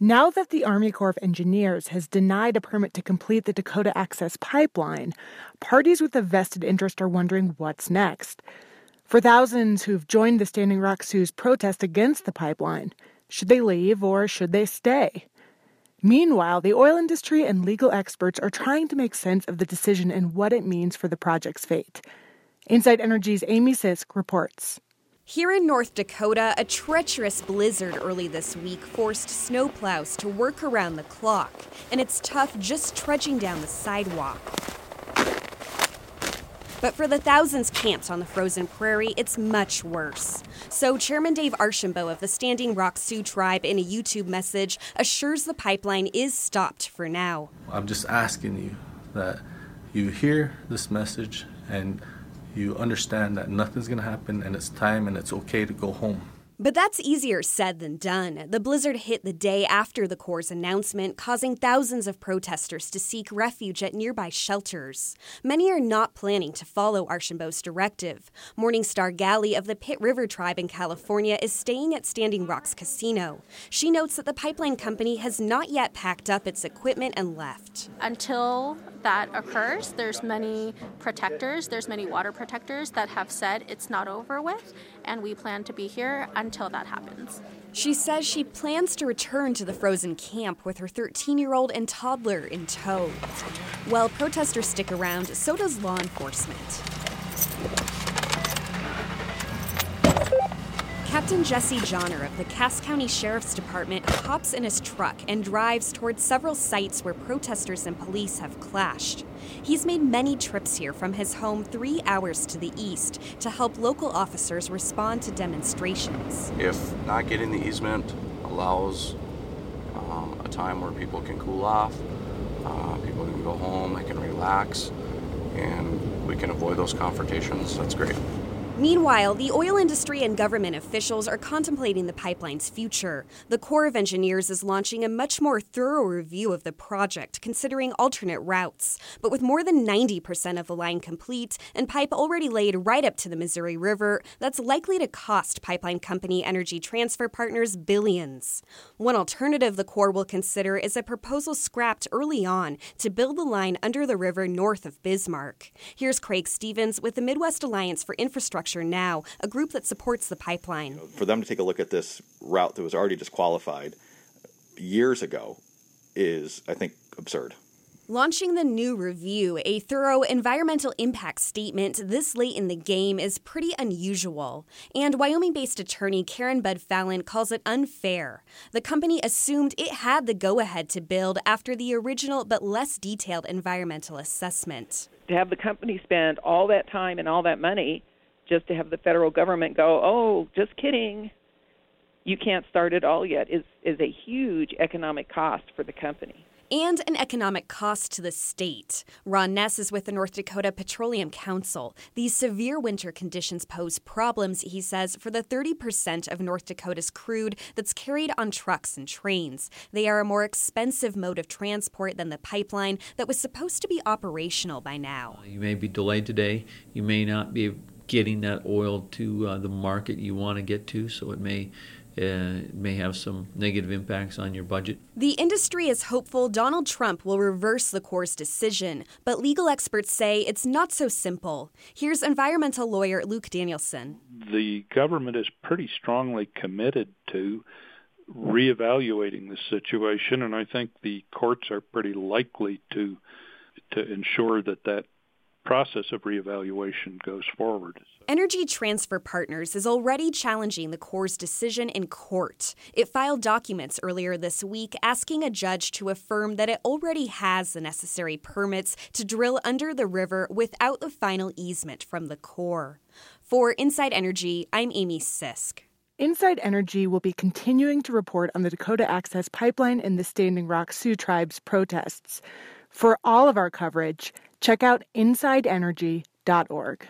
Now that the Army Corps of Engineers has denied a permit to complete the Dakota Access Pipeline, parties with a vested interest are wondering what's next. For thousands who've joined the Standing Rock Sioux's protest against the pipeline, should they leave or should they stay? Meanwhile, the oil industry and legal experts are trying to make sense of the decision and what it means for the project's fate. Inside Energy's Amy Sisk reports. Here in North Dakota, a treacherous blizzard early this week forced snowplows to work around the clock, and it's tough just trudging down the sidewalk. But for the thousands camped on the frozen prairie, it's much worse. So, Chairman Dave Archambault of the Standing Rock Sioux Tribe, in a YouTube message, assures the pipeline is stopped for now. I'm just asking you that you hear this message and you understand that nothing's going to happen and it's time and it's okay to go home. But that's easier said than done. The blizzard hit the day after the Corps' announcement, causing thousands of protesters to seek refuge at nearby shelters. Many are not planning to follow Archambault's directive. Morningstar Gali of the Pit River Tribe in California is staying at Standing Rock's casino. She notes that the pipeline company has not yet packed up its equipment and left. Until that occurs, there's many protectors, there's many water protectors that have said it's not over with, and we plan to be here until that happens. She says she plans to return to the frozen camp with her 13 year old and toddler in tow. While protesters stick around, so does law enforcement. Captain Jesse Jahner of the Cass County Sheriff's Department hops in his truck and drives towards several sites where protesters and police have clashed. He's made many trips here from his home three hours to the east to help local officers respond to demonstrations. If not getting the easement allows um, a time where people can cool off, uh, people can go home, they can relax, and we can avoid those confrontations, that's great. Meanwhile, the oil industry and government officials are contemplating the pipeline's future. The Corps of Engineers is launching a much more thorough review of the project, considering alternate routes. But with more than 90% of the line complete and pipe already laid right up to the Missouri River, that's likely to cost pipeline company Energy Transfer Partners billions. One alternative the Corps will consider is a proposal scrapped early on to build the line under the river north of Bismarck. Here's Craig Stevens with the Midwest Alliance for Infrastructure Now, a group that supports the pipeline. For them to take a look at this route that was already disqualified years ago is, I think, absurd. Launching the new review, a thorough environmental impact statement this late in the game is pretty unusual. And Wyoming based attorney Karen Budd-Falen calls it unfair. The company assumed it had the go ahead to build after the original but less detailed environmental assessment. To have the company spend all that time and all that money just to have the federal government go, oh, just kidding, you can't start it all yet, is, is a huge economic cost for the company and an economic cost to the state. Ron Ness is with the North Dakota Petroleum Council. These severe winter conditions pose problems, he says, for the 30% of North Dakota's crude that's carried on trucks and trains. They are a more expensive mode of transport than the pipeline that was supposed to be operational by now. You may be delayed today. You may not be getting that oil to uh, the market you want to get to, so it may uh, may have some negative impacts on your budget. The industry is hopeful Donald Trump will reverse the Corps' decision, but legal experts say it's not so simple. Here's environmental lawyer Luke Danielson. The government is pretty strongly committed to reevaluating the situation, and I think the courts are pretty likely to to ensure that that process of reevaluation goes forward. Energy Transfer Partners is already challenging the Corps' decision in court. It filed documents earlier this week asking a judge to affirm that it already has the necessary permits to drill under the river without the final easement from the Corps. For Inside Energy, I'm Amy Sisk. Inside Energy will be continuing to report on the Dakota Access Pipeline and the Standing Rock Sioux Tribe's protests. For all of our coverage, check out insideenergy.org.